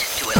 to it.